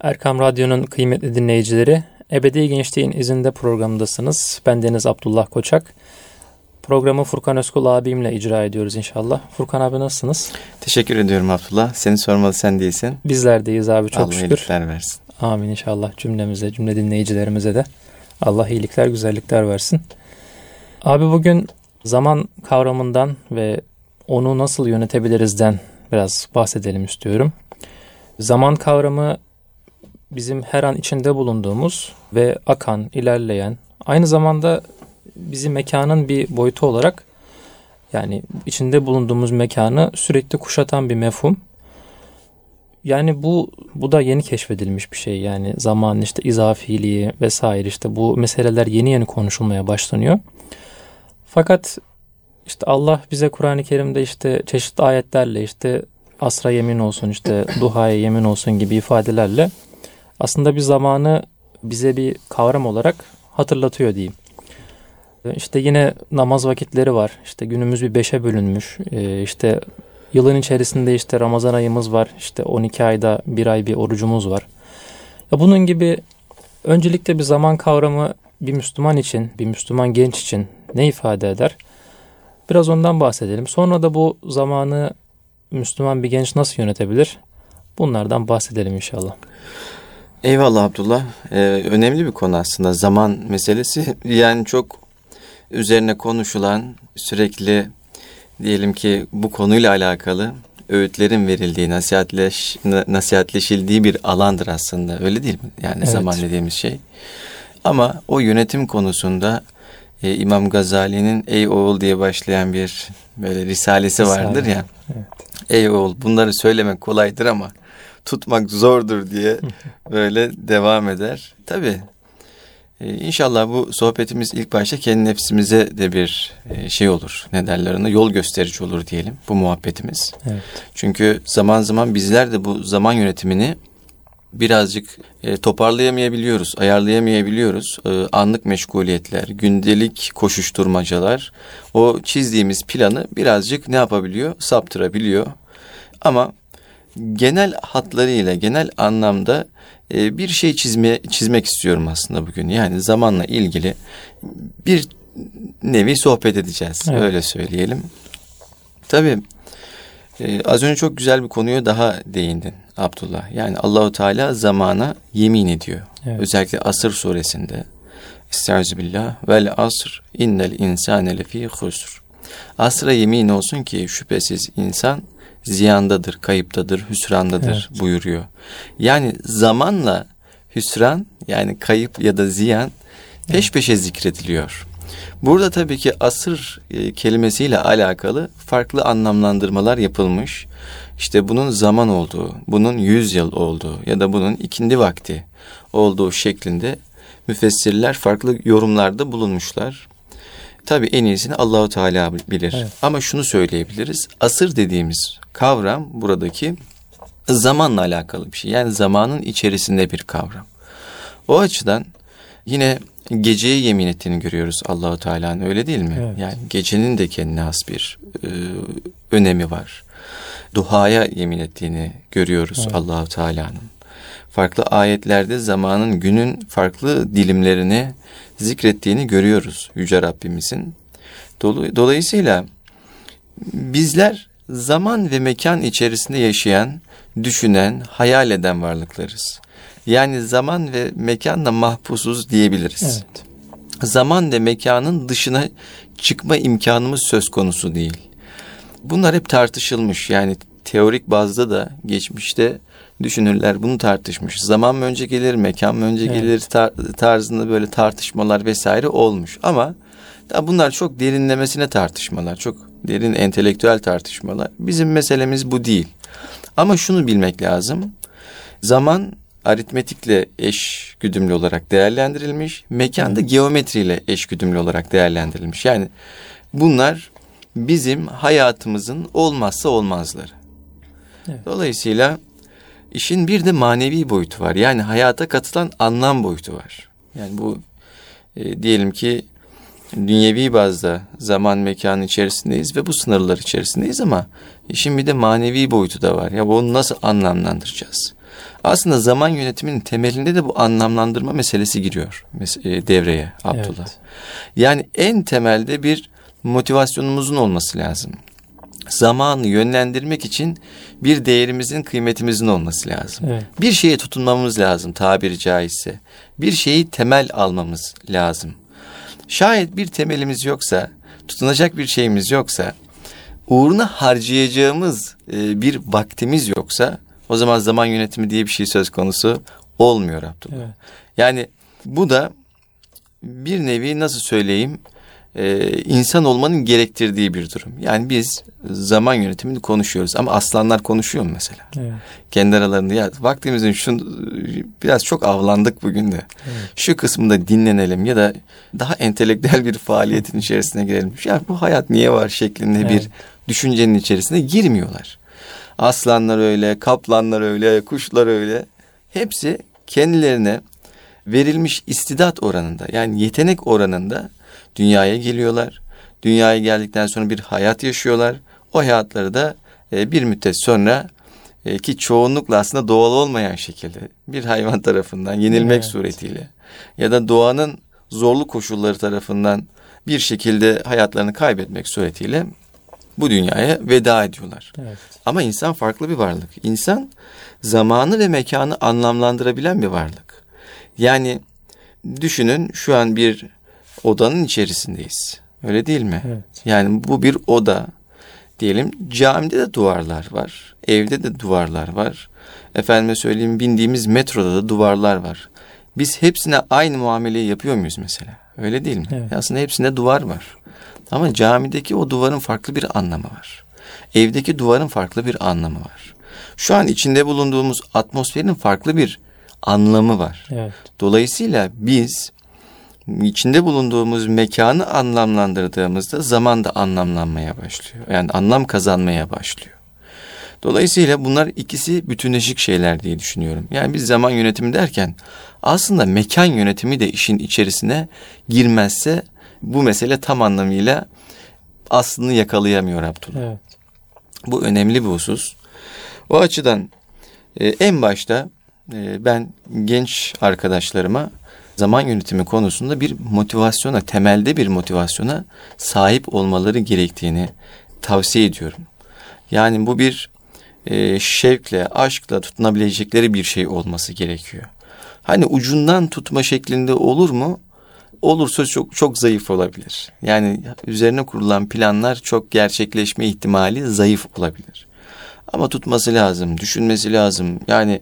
Erkam Radyo'nun kıymetli dinleyicileri, Ebedi Gençliğin izinde programındasınız. Ben Deniz Abdullah Koçak. Programı Furkan Özkul abimle icra ediyoruz inşallah. Furkan abi nasılsınız? Teşekkür ediyorum Abdullah. Seni sormalı sen değilsin. Bizler deyiz abi çok Allah şükür. iyilikler versin. Amin inşallah cümlemize, cümle dinleyicilerimize de. Allah iyilikler, güzellikler versin. Abi bugün zaman kavramından ve onu nasıl yönetebilirizden biraz bahsedelim istiyorum. Zaman kavramı bizim her an içinde bulunduğumuz ve akan, ilerleyen, aynı zamanda bizi mekanın bir boyutu olarak yani içinde bulunduğumuz mekanı sürekli kuşatan bir mefhum. Yani bu bu da yeni keşfedilmiş bir şey. Yani zaman işte izafiliği vesaire işte bu meseleler yeni yeni konuşulmaya başlanıyor. Fakat işte Allah bize Kur'an-ı Kerim'de işte çeşitli ayetlerle işte asra yemin olsun işte duhaya yemin olsun gibi ifadelerle aslında bir zamanı bize bir kavram olarak hatırlatıyor diyeyim. İşte yine namaz vakitleri var. İşte günümüz bir beşe bölünmüş. Ee, işte yılın içerisinde işte Ramazan ayımız var. İşte 12 ayda bir ay bir orucumuz var. Bunun gibi öncelikle bir zaman kavramı bir Müslüman için, bir Müslüman genç için ne ifade eder? Biraz ondan bahsedelim. Sonra da bu zamanı Müslüman bir genç nasıl yönetebilir? Bunlardan bahsedelim inşallah. Eyvallah Abdullah. Ee, önemli bir konu aslında zaman meselesi. Yani çok üzerine konuşulan sürekli diyelim ki bu konuyla alakalı öğütlerin verildiği, nasihatleş, nasihatleşildiği bir alandır aslında. Öyle değil mi? Yani evet. zaman dediğimiz şey. Ama o yönetim konusunda e, İmam Gazali'nin Ey oğul diye başlayan bir böyle risalesi Risale. vardır ya. Evet. Ey oğul bunları söylemek kolaydır ama tutmak zordur diye böyle devam eder. Tabii ee, inşallah bu sohbetimiz ilk başta kendi nefsimize de bir e, şey olur. Ne derler ona? Yol gösterici olur diyelim bu muhabbetimiz. Evet. Çünkü zaman zaman bizler de bu zaman yönetimini birazcık e, toparlayamayabiliyoruz, ayarlayamayabiliyoruz. E, anlık meşguliyetler, gündelik koşuşturmacalar o çizdiğimiz planı birazcık ne yapabiliyor? Saptırabiliyor. Ama genel hatlarıyla, genel anlamda e, bir şey çizmeye çizmek istiyorum aslında bugün. Yani zamanla ilgili bir nevi sohbet edeceğiz. Evet. Öyle söyleyelim. Tabii e, az önce çok güzel bir konuya daha değindin Abdullah. Yani Allahu Teala zamana yemin ediyor. Evet. Özellikle Asır suresinde. Estağfirullah vel asr innel insane lefî husr. Asra yemin olsun ki şüphesiz insan ziyandadır, kayıptadır, hüsrandadır evet. buyuruyor. Yani zamanla hüsran yani kayıp ya da ziyan peş peşe zikrediliyor. Burada tabii ki asır e, kelimesiyle alakalı farklı anlamlandırmalar yapılmış. İşte bunun zaman olduğu, bunun yüz yıl olduğu ya da bunun ikindi vakti olduğu şeklinde müfessirler farklı yorumlarda bulunmuşlar. Tabii en iyisini Allahu Teala bilir. Evet. Ama şunu söyleyebiliriz. Asır dediğimiz kavram buradaki zamanla alakalı bir şey. Yani zamanın içerisinde bir kavram. O açıdan yine geceye yemin ettiğini görüyoruz Allahu Teala'nın öyle değil mi? Evet. Yani gecenin de kendine has bir e, önemi var. Duhaya yemin ettiğini görüyoruz evet. Allahu Teala'nın. Farklı ayetlerde zamanın günün farklı dilimlerini zikrettiğini görüyoruz Yüce Rabbimizin. Dolayısıyla bizler zaman ve mekan içerisinde yaşayan, düşünen, hayal eden varlıklarız. Yani zaman ve mekanla mahpusuz diyebiliriz. Evet. Zaman ve mekanın dışına çıkma imkanımız söz konusu değil. Bunlar hep tartışılmış. Yani teorik bazda da geçmişte düşünürler bunu tartışmış. Zaman mı önce gelir, mekan mı önce evet. gelir tar- tarzında böyle tartışmalar vesaire olmuş. Ama bunlar çok derinlemesine tartışmalar, çok derin entelektüel tartışmalar. Bizim meselemiz bu değil. Ama şunu bilmek lazım. Zaman aritmetikle eş güdümlü olarak değerlendirilmiş, mekan da geometriyle eş güdümlü olarak değerlendirilmiş. Yani bunlar bizim hayatımızın olmazsa olmazları. Evet. Dolayısıyla İşin bir de manevi boyutu var. Yani hayata katılan anlam boyutu var. Yani bu e, diyelim ki dünyevi bazda zaman mekanı içerisindeyiz ve bu sınırlar içerisindeyiz ama işin bir de manevi boyutu da var. Ya bunu nasıl anlamlandıracağız? Aslında zaman yönetiminin temelinde de bu anlamlandırma meselesi giriyor e, devreye Abdullah. Evet. Yani en temelde bir motivasyonumuzun olması lazım. Zamanı yönlendirmek için bir değerimizin, kıymetimizin olması lazım. Evet. Bir şeye tutunmamız lazım tabiri caizse. Bir şeyi temel almamız lazım. Şayet bir temelimiz yoksa, tutunacak bir şeyimiz yoksa, uğruna harcayacağımız e, bir vaktimiz yoksa o zaman zaman yönetimi diye bir şey söz konusu olmuyor Abdullah. Evet. Yani bu da bir nevi nasıl söyleyeyim e, insan olmanın gerektirdiği bir durum. Yani biz zaman yönetimini konuşuyoruz ama aslanlar konuşuyor mu mesela? Evet. Kendi aralarında ya vaktimizin şu biraz çok avlandık bugün de. Evet. Şu kısmında dinlenelim ya da daha entelektüel bir faaliyetin içerisine girelim. Ya bu hayat niye var şeklinde evet. bir düşüncenin içerisine girmiyorlar. Aslanlar öyle, kaplanlar öyle, kuşlar öyle. Hepsi kendilerine verilmiş istidat oranında yani yetenek oranında dünyaya geliyorlar. Dünyaya geldikten sonra bir hayat yaşıyorlar. O hayatları da e, bir müddet sonra e, ki çoğunlukla aslında doğal olmayan şekilde bir hayvan tarafından yenilmek evet. suretiyle ya da doğanın zorlu koşulları tarafından bir şekilde hayatlarını kaybetmek suretiyle bu dünyaya veda ediyorlar. Evet. Ama insan farklı bir varlık. İnsan zamanı ve mekanı anlamlandırabilen bir varlık. Yani düşünün şu an bir odanın içerisindeyiz. Öyle değil mi? Evet. Yani bu bir oda. Diyelim camide de duvarlar var. Evde de duvarlar var. Efendime söyleyeyim bindiğimiz metroda da duvarlar var. Biz hepsine aynı muameleyi yapıyor muyuz mesela? Öyle değil mi? Evet. Aslında hepsinde duvar var. Ama camideki o duvarın farklı bir anlamı var. Evdeki duvarın farklı bir anlamı var. Şu an içinde bulunduğumuz atmosferin farklı bir anlamı var. Evet. Dolayısıyla biz içinde bulunduğumuz mekanı anlamlandırdığımızda zaman da anlamlanmaya başlıyor. Yani anlam kazanmaya başlıyor. Dolayısıyla bunlar ikisi bütünleşik şeyler diye düşünüyorum. Yani biz zaman yönetimi derken aslında mekan yönetimi de işin içerisine girmezse bu mesele tam anlamıyla aslını yakalayamıyor Abdullah. Evet. Bu önemli bir husus. O açıdan e, en başta e, ben genç arkadaşlarıma zaman yönetimi konusunda bir motivasyona, temelde bir motivasyona sahip olmaları gerektiğini tavsiye ediyorum. Yani bu bir e, şevkle, aşkla tutunabilecekleri bir şey olması gerekiyor. Hani ucundan tutma şeklinde olur mu? Olursa çok çok zayıf olabilir. Yani üzerine kurulan planlar çok gerçekleşme ihtimali zayıf olabilir. Ama tutması lazım, düşünmesi lazım. Yani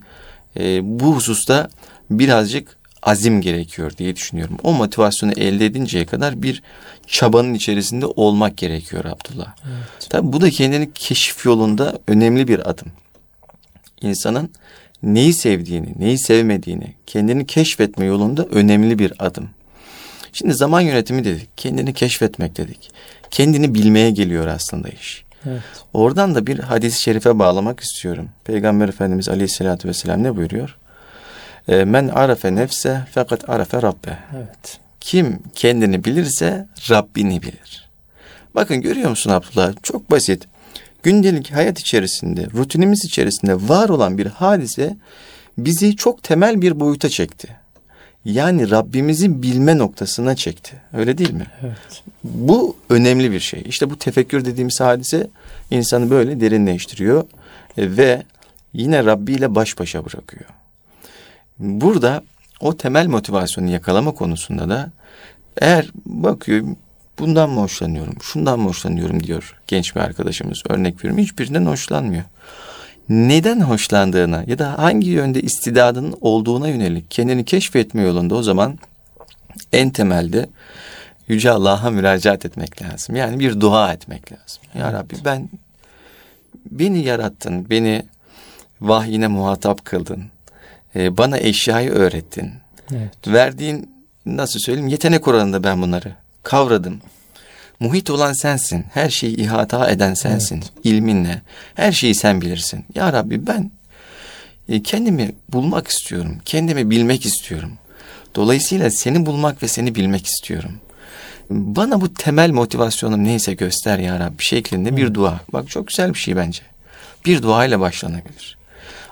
e, bu hususta birazcık azim gerekiyor diye düşünüyorum. O motivasyonu elde edinceye kadar bir çabanın içerisinde olmak gerekiyor Abdullah. Evet. Tabi bu da kendini keşif yolunda önemli bir adım. İnsanın neyi sevdiğini, neyi sevmediğini, kendini keşfetme yolunda önemli bir adım. Şimdi zaman yönetimi dedik, kendini keşfetmek dedik. Kendini bilmeye geliyor aslında iş. Evet. Oradan da bir hadis-i şerife bağlamak istiyorum. Peygamber Efendimiz Aleyhisselatü Vesselam ne buyuruyor? E, men arafe nefse fakat arafe rabbe. Evet. Kim kendini bilirse Rabbini bilir. Bakın görüyor musun Abdullah? Çok basit. Gündelik hayat içerisinde, rutinimiz içerisinde var olan bir hadise bizi çok temel bir boyuta çekti. Yani Rabbimizi bilme noktasına çekti. Öyle değil mi? Evet. Bu önemli bir şey. İşte bu tefekkür dediğimiz hadise insanı böyle derinleştiriyor e, ve yine Rabbi ile baş başa bırakıyor. Burada o temel motivasyonu yakalama konusunda da eğer bakıyor bundan mı hoşlanıyorum, şundan mı hoşlanıyorum diyor genç bir arkadaşımız. Örnek veriyorum hiçbirinden hoşlanmıyor. Neden hoşlandığına ya da hangi yönde istidadının olduğuna yönelik kendini keşfetme yolunda o zaman en temelde Yüce Allah'a müracaat etmek lazım. Yani bir dua etmek lazım. Evet. Ya Rabbi ben beni yarattın, beni vahyine muhatap kıldın. Ee, bana eşyayı öğrettin. Evet. Verdiğin nasıl söyleyeyim yetenek oranında ben bunları kavradım. Muhit olan sensin. Her şeyi ihata eden sensin. Evet. İlminle. Her şeyi sen bilirsin. Ya Rabbi ben e, kendimi bulmak istiyorum. Kendimi bilmek istiyorum. Dolayısıyla seni bulmak ve seni bilmek istiyorum. Bana bu temel motivasyonum neyse göster ya Rabbi şeklinde bir dua. Bak çok güzel bir şey bence. Bir dua ile başlanabilir.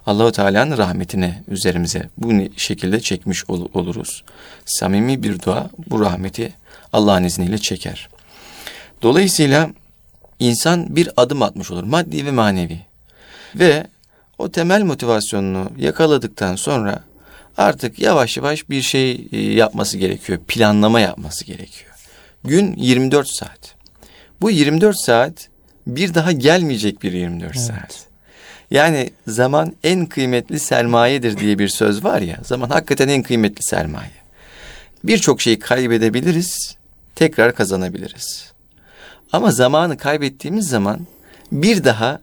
Allahu Teala'nın rahmetine üzerimize bu şekilde çekmiş ol, oluruz. Samimi bir dua bu rahmeti Allah'ın izniyle çeker. Dolayısıyla insan bir adım atmış olur maddi ve manevi. Ve o temel motivasyonunu yakaladıktan sonra artık yavaş yavaş bir şey e, yapması gerekiyor. Planlama yapması gerekiyor. Gün 24 saat. Bu 24 saat bir daha gelmeyecek bir 24 evet. saat. Yani zaman en kıymetli sermayedir diye bir söz var ya. Zaman hakikaten en kıymetli sermaye. Birçok şeyi kaybedebiliriz, tekrar kazanabiliriz. Ama zamanı kaybettiğimiz zaman bir daha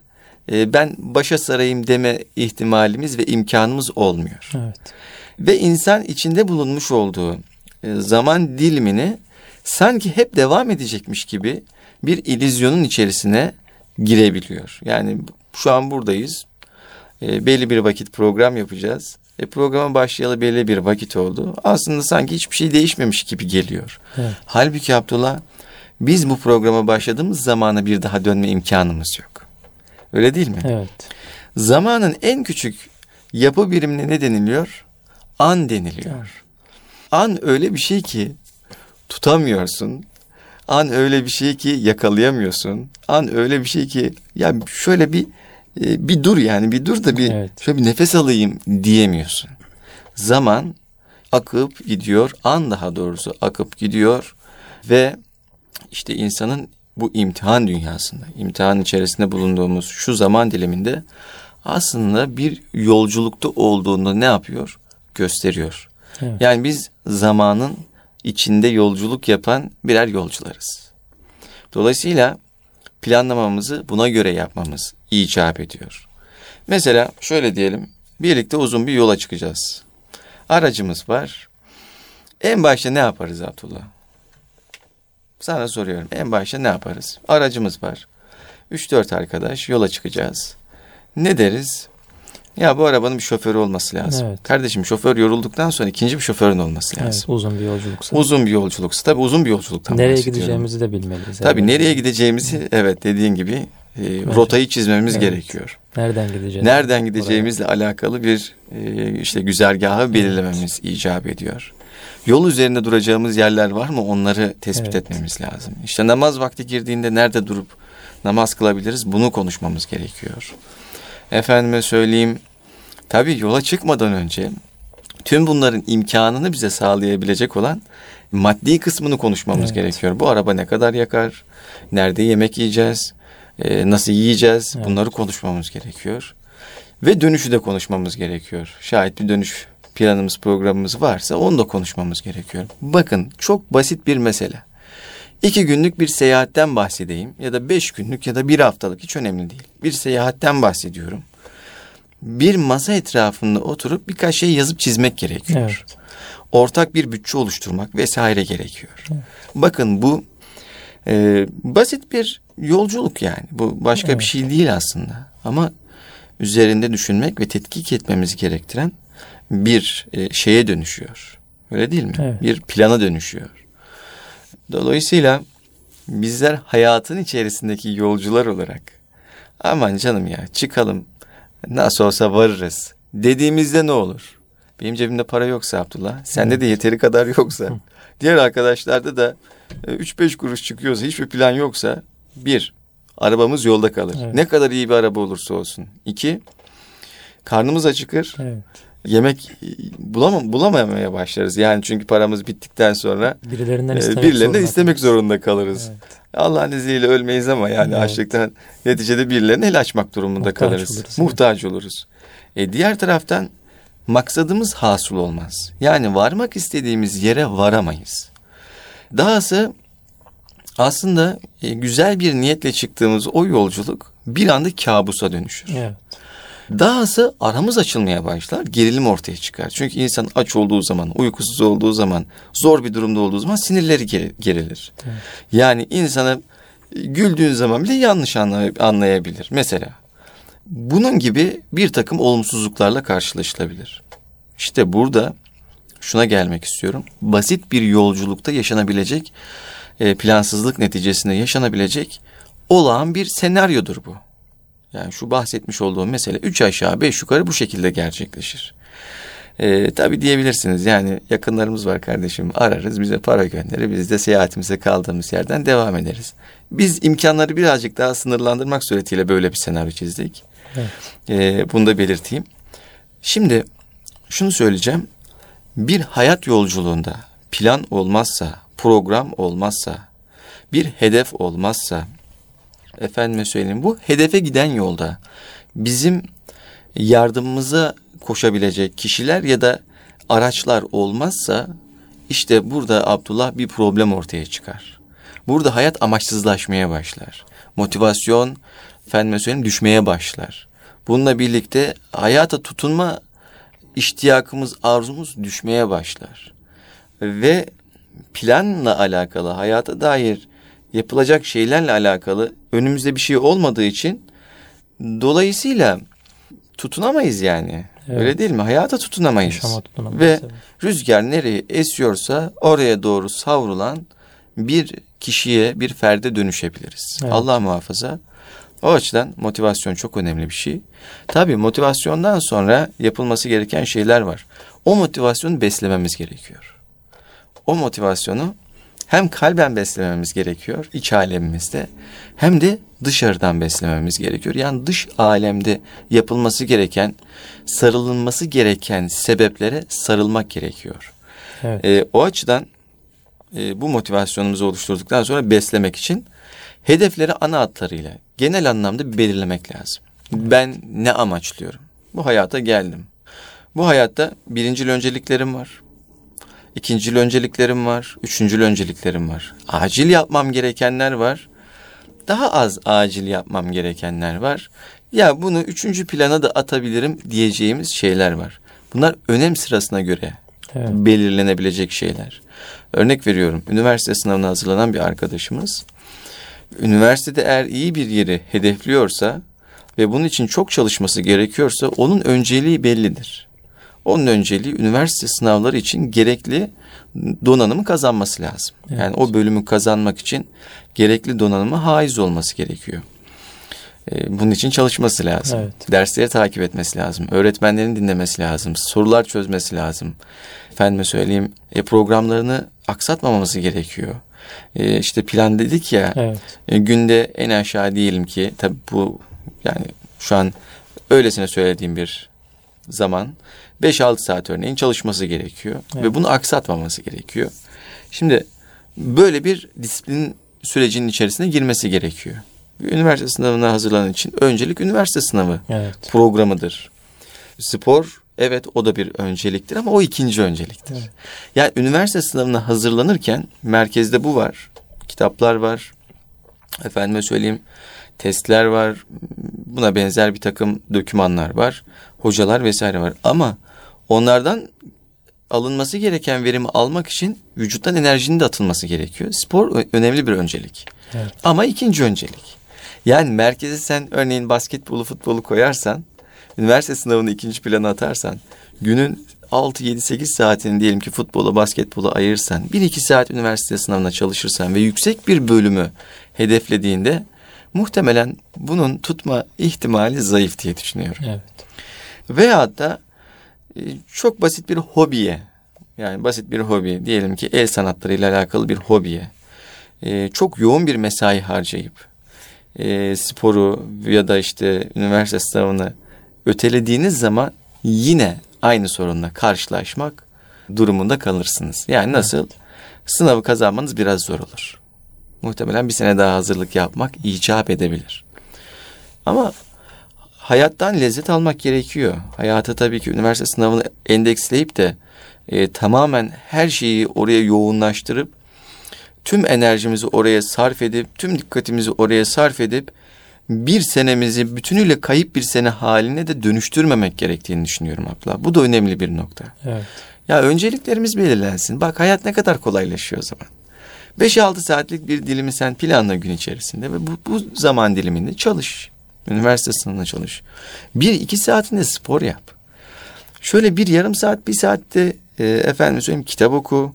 e, ben başa sarayım deme ihtimalimiz ve imkanımız olmuyor. Evet. Ve insan içinde bulunmuş olduğu e, zaman dilimini sanki hep devam edecekmiş gibi bir ilizyonun içerisine girebiliyor. Yani şu an buradayız. E, belli bir vakit program yapacağız. E, programa başlayalı belli bir vakit oldu. Aslında sanki hiçbir şey değişmemiş gibi geliyor. Evet. Halbuki Abdullah biz bu programa başladığımız zamana bir daha dönme imkanımız yok. Öyle değil mi? Evet. Zamanın en küçük yapı birimine ne deniliyor? An deniliyor. Evet. An öyle bir şey ki tutamıyorsun. An öyle bir şey ki yakalayamıyorsun. An öyle bir şey ki ya şöyle bir e, bir dur yani bir dur da bir evet. şöyle bir nefes alayım diyemiyorsun. Zaman akıp gidiyor. An daha doğrusu akıp gidiyor ve işte insanın bu imtihan dünyasında, imtihan içerisinde bulunduğumuz şu zaman diliminde aslında bir yolculukta olduğunu ne yapıyor? Gösteriyor. Evet. Yani biz zamanın içinde yolculuk yapan birer yolcularız. Dolayısıyla planlamamızı buna göre yapmamız icap ediyor. Mesela şöyle diyelim, birlikte uzun bir yola çıkacağız. Aracımız var. En başta ne yaparız Abdullah? Sana soruyorum. En başta ne yaparız? Aracımız var. 3-4 arkadaş yola çıkacağız. Ne deriz? Ya bu arabanın bir şoförü olması lazım. Evet. Kardeşim şoför yorulduktan sonra ikinci bir şoförün olması lazım. Evet, uzun bir yolculuksa. Uzun bir yolculuksa. Tabii uzun bir yolculuktan Nereye gideceğimizi de bilmeliyiz. Tabii evet. nereye gideceğimizi evet, evet dediğin gibi e, rotayı çizmemiz evet. gerekiyor. Nereden gideceğiz? Nereden gideceğimizle Oraya. alakalı bir e, işte güzergahı belirlememiz evet. icap ediyor. Yol üzerinde duracağımız yerler var mı onları tespit evet. etmemiz lazım. İşte namaz vakti girdiğinde nerede durup namaz kılabiliriz bunu konuşmamız gerekiyor. Efendime söyleyeyim tabii yola çıkmadan önce tüm bunların imkanını bize sağlayabilecek olan maddi kısmını konuşmamız evet. gerekiyor. Bu araba ne kadar yakar? Nerede yemek yiyeceğiz? Ee, nasıl yiyeceğiz? Evet. Bunları konuşmamız gerekiyor. Ve dönüşü de konuşmamız gerekiyor. Şayet bir dönüş planımız, programımız varsa onu da konuşmamız gerekiyor. Bakın çok basit bir mesele. İki günlük bir seyahatten bahsedeyim ya da beş günlük ya da bir haftalık hiç önemli değil. Bir seyahatten bahsediyorum. Bir masa etrafında oturup birkaç şey yazıp çizmek gerekiyor. Evet. Ortak bir bütçe oluşturmak vesaire gerekiyor. Evet. Bakın bu e, basit bir yolculuk yani. Bu başka evet. bir şey değil aslında. Ama üzerinde düşünmek ve tetkik etmemizi gerektiren bir e, şeye dönüşüyor. Öyle değil mi? Evet. Bir plana dönüşüyor. Dolayısıyla bizler hayatın içerisindeki yolcular olarak aman canım ya çıkalım nasıl olsa varırız dediğimizde ne olur? Benim cebimde para yoksa Abdullah, sende de yeteri kadar yoksa, diğer arkadaşlarda da 3-5 e, kuruş çıkıyorsa, hiçbir plan yoksa bir, arabamız yolda kalır. Evet. Ne kadar iyi bir araba olursa olsun. İki, karnımız acıkır. Evet yemek bulamam bulamamaya başlarız. Yani çünkü paramız bittikten sonra birilerinden istemek, e, birilerinden istemek zorunda kalırız. Evet. Allah'ın izniyle ölmeyiz ama yani evet. açlıktan neticede birilerine el açmak durumunda Muhtaç kalırız. Oluruz, Muhtaç evet. oluruz. E, diğer taraftan maksadımız hasıl olmaz. Yani varmak istediğimiz yere varamayız. Dahası aslında e, güzel bir niyetle çıktığımız o yolculuk bir anda kabusa dönüşür. Evet. Dahası aramız açılmaya başlar, gerilim ortaya çıkar. Çünkü insan aç olduğu zaman, uykusuz olduğu zaman, zor bir durumda olduğu zaman sinirleri gerilir. Evet. Yani insana güldüğün zaman bile yanlış anlayabilir. Mesela bunun gibi bir takım olumsuzluklarla karşılaşılabilir. İşte burada şuna gelmek istiyorum. Basit bir yolculukta yaşanabilecek, e, plansızlık neticesinde yaşanabilecek olağan bir senaryodur bu. Yani şu bahsetmiş olduğum mesele üç aşağı beş yukarı bu şekilde gerçekleşir. Ee, tabii diyebilirsiniz yani yakınlarımız var kardeşim ararız bize para gönderir biz de seyahatimize kaldığımız yerden devam ederiz. Biz imkanları birazcık daha sınırlandırmak suretiyle böyle bir senaryo çizdik. Evet. Ee, bunu da belirteyim. Şimdi şunu söyleyeceğim. Bir hayat yolculuğunda plan olmazsa, program olmazsa, bir hedef olmazsa, efendime söyleyeyim bu hedefe giden yolda bizim yardımımıza koşabilecek kişiler ya da araçlar olmazsa işte burada Abdullah bir problem ortaya çıkar. Burada hayat amaçsızlaşmaya başlar. Motivasyon efendime söyleyeyim düşmeye başlar. Bununla birlikte hayata tutunma iştiyakımız, arzumuz düşmeye başlar. Ve planla alakalı, hayata dair yapılacak şeylerle alakalı önümüzde bir şey olmadığı için dolayısıyla tutunamayız yani. Evet. Öyle değil mi? Hayata tutunamayız. Tutunamayız. Ve evet. rüzgar nereye esiyorsa oraya doğru savrulan bir kişiye, bir ferde dönüşebiliriz. Evet. Allah muhafaza. O açıdan motivasyon çok önemli bir şey. Tabii motivasyondan sonra yapılması gereken şeyler var. O motivasyonu beslememiz gerekiyor. O motivasyonu hem kalben beslememiz gerekiyor iç alemimizde hem de dışarıdan beslememiz gerekiyor. Yani dış alemde yapılması gereken, sarılınması gereken sebeplere sarılmak gerekiyor. Evet. E, o açıdan e, bu motivasyonumuzu oluşturduktan sonra beslemek için hedefleri ana hatlarıyla genel anlamda belirlemek lazım. Ben ne amaçlıyorum? Bu hayata geldim. Bu hayatta birincil önceliklerim var. İkincil önceliklerim var. Üçüncül önceliklerim var. Acil yapmam gerekenler var. Daha az acil yapmam gerekenler var. Ya bunu üçüncü plana da atabilirim diyeceğimiz şeyler var. Bunlar önem sırasına göre Evet. belirlenebilecek şeyler. Örnek veriyorum. Üniversite sınavına hazırlanan bir arkadaşımız üniversitede eğer iyi bir yeri hedefliyorsa ve bunun için çok çalışması gerekiyorsa onun önceliği bellidir. Onun önceliği üniversite sınavları için gerekli donanımı kazanması lazım. Evet. Yani o bölümü kazanmak için gerekli donanıma haiz olması gerekiyor. Ee, Bunun için çalışması lazım. Evet. Dersleri takip etmesi lazım. Öğretmenlerin dinlemesi lazım. Sorular çözmesi lazım. Efendime söyleyeyim e, programlarını aksatmaması gerekiyor. E, işte plan dedik ya Evet. e, günde en aşağı diyelim ki tabi bu yani şu an öylesine söylediğim bir zaman 5-6 saat örneğin çalışması gerekiyor. Evet. Ve bunu aksatmaması gerekiyor. Şimdi böyle bir disiplin sürecinin içerisine girmesi gerekiyor. Üniversite sınavına hazırlanan için öncelik üniversite sınavı Evet. programıdır. Spor evet o da bir önceliktir ama o ikinci önceliktir. Evet. Yani üniversite sınavına hazırlanırken merkezde bu var. Kitaplar var. Efendime söyleyeyim testler var. Buna benzer bir takım dokümanlar var. Hocalar vesaire var. Ama onlardan alınması gereken verimi almak için vücuttan enerjinin de atılması gerekiyor. Spor önemli bir öncelik. Evet. Ama ikinci öncelik. Yani merkeze sen örneğin basketbolu, futbolu koyarsan, üniversite sınavını ikinci plana atarsan, günün 6, 7, 8 saatini diyelim ki futbola, basketbola ayırsan, 1-2 saat üniversite sınavına çalışırsan ve yüksek bir bölümü hedeflediğinde muhtemelen bunun tutma ihtimali zayıf diye düşünüyorum. Evet. Veyahut da çok basit bir hobiye yani basit bir hobi diyelim ki el sanatlarıyla alakalı bir hobiye e, çok yoğun bir mesai harcayıp e, sporu ya da işte üniversite sınavını ötelediğiniz zaman yine aynı sorunla karşılaşmak durumunda kalırsınız. Yani nasıl? Sınavı kazanmanız biraz zor olur. Muhtemelen bir sene daha hazırlık yapmak icap edebilir. Ama hayattan lezzet almak gerekiyor. Hayatı tabii ki üniversite sınavını endeksleyip de e, tamamen her şeyi oraya yoğunlaştırıp tüm enerjimizi oraya sarf edip tüm dikkatimizi oraya sarf edip bir senemizi bütünüyle kayıp bir sene haline de dönüştürmemek gerektiğini düşünüyorum abla. Bu da önemli bir nokta. Evet. Ya önceliklerimiz belirlensin. Bak hayat ne kadar kolaylaşıyor o zaman. 5-6 saatlik bir dilimi sen planla gün içerisinde ve bu, bu zaman diliminde çalış. Üniversite sınavına çalış. Bir iki saatinde spor yap. Şöyle bir yarım saat bir saatte e, efendim söyleyeyim kitap oku.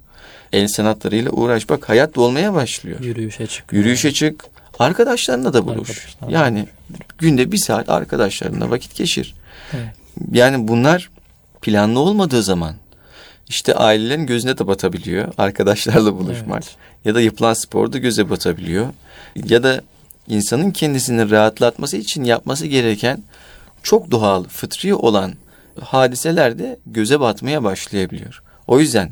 El sanatlarıyla uğraş. Bak hayat dolmaya başlıyor. Yürüyüşe çık. Yürüyüşe çık. Arkadaşlarına da buluş. Arkadaşlar. Yani günde bir saat arkadaşlarına vakit geçir. Evet. Yani bunlar planlı olmadığı zaman işte ailelerin gözüne de batabiliyor. Arkadaşlarla buluşmak. Evet. Ya da yapılan sporda göze batabiliyor. Ya da insanın kendisini rahatlatması için yapması gereken çok doğal, fıtri olan hadiseler de göze batmaya başlayabiliyor. O yüzden